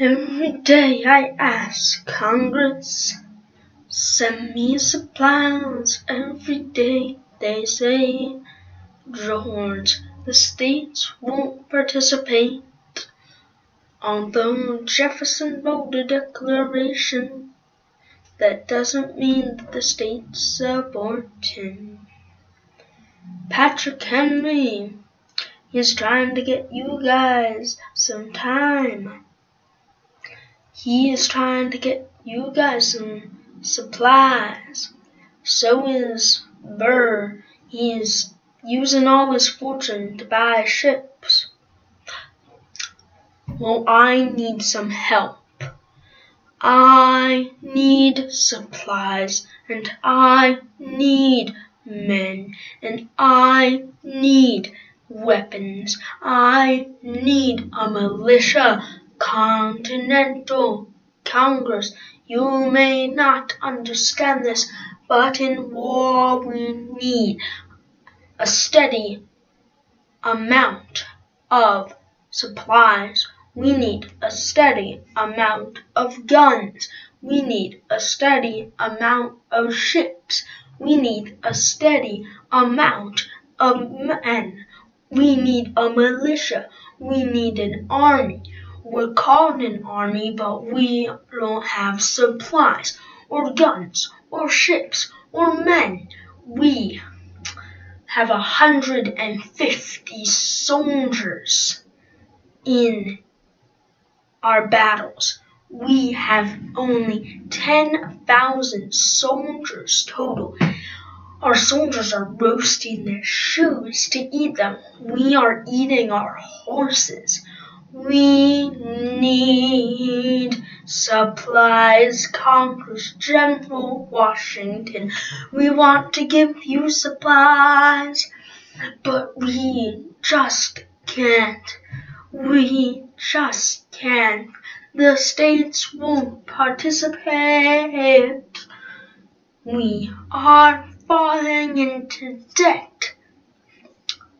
Every day I ask Congress, send me supplies. Every day they say, George, the states won't participate. Although Jefferson wrote a declaration, that doesn't mean that the states support him. Patrick Henry, he's trying to get you guys some time. He is trying to get you guys some supplies. So is Burr. He is using all his fortune to buy ships. Well, I need some help. I need supplies, and I need men, and I need weapons. I need a militia Continental Congress, you may not understand this, but in war we need a steady amount of supplies. We need a steady amount of guns. We need a steady amount of ships. We need a steady amount of men. We need a militia. We need an army. We're called an army, but we don't have supplies, or guns, or ships, or men. We have a hundred and fifty soldiers in our battles. We have only 10,000 soldiers total. Our soldiers are roasting their shoes to eat them. We are eating our horses. We need supplies, Congress General Washington. We want to give you supplies, but we just can't. We just can't. The states won't participate. We are falling into debt.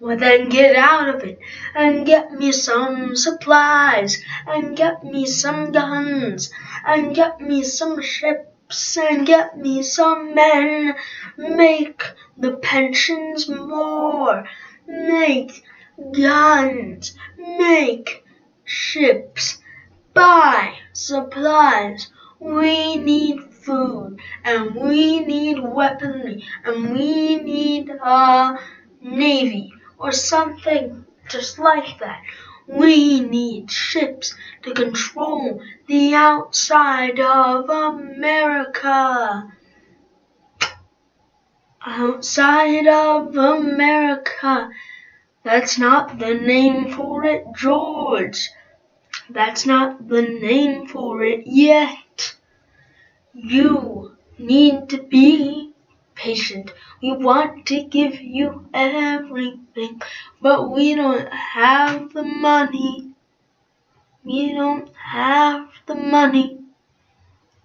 Well, then get out of it and get me some supplies and get me some guns and get me some ships and get me some men. Make the pensions more. Make guns. Make ships. Buy supplies. We need food and we need weaponry and we need a navy or something just like that. We need ships to control the outside of America. Outside of America. That's not the name for it, George. That's not the name for it yet. You need to be patient. We want to give you everything, but we don't have the money. We don't have the money.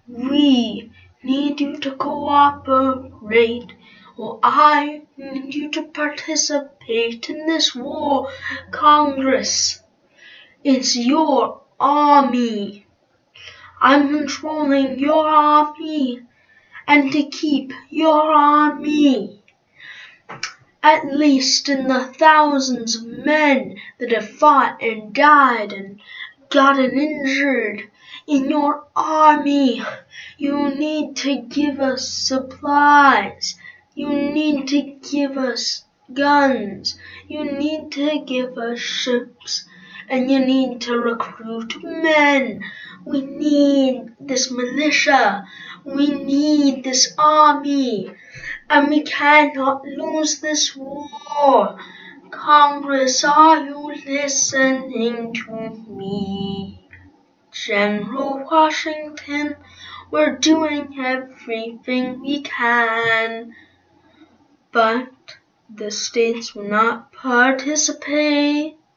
We need you to cooperate. or I need you to participate in this war, Congress. It's your army. I'm controlling your army and to keep your army. At least in the thousands of men that have fought and died and gotten injured in your army, you need to give us supplies. You need to give us guns. You need to give us ships. And you need to recruit men. We need this militia. We need this army, and we cannot lose this war. Congress, are you listening to me? General Washington, we're doing everything we can, but the states will not participate.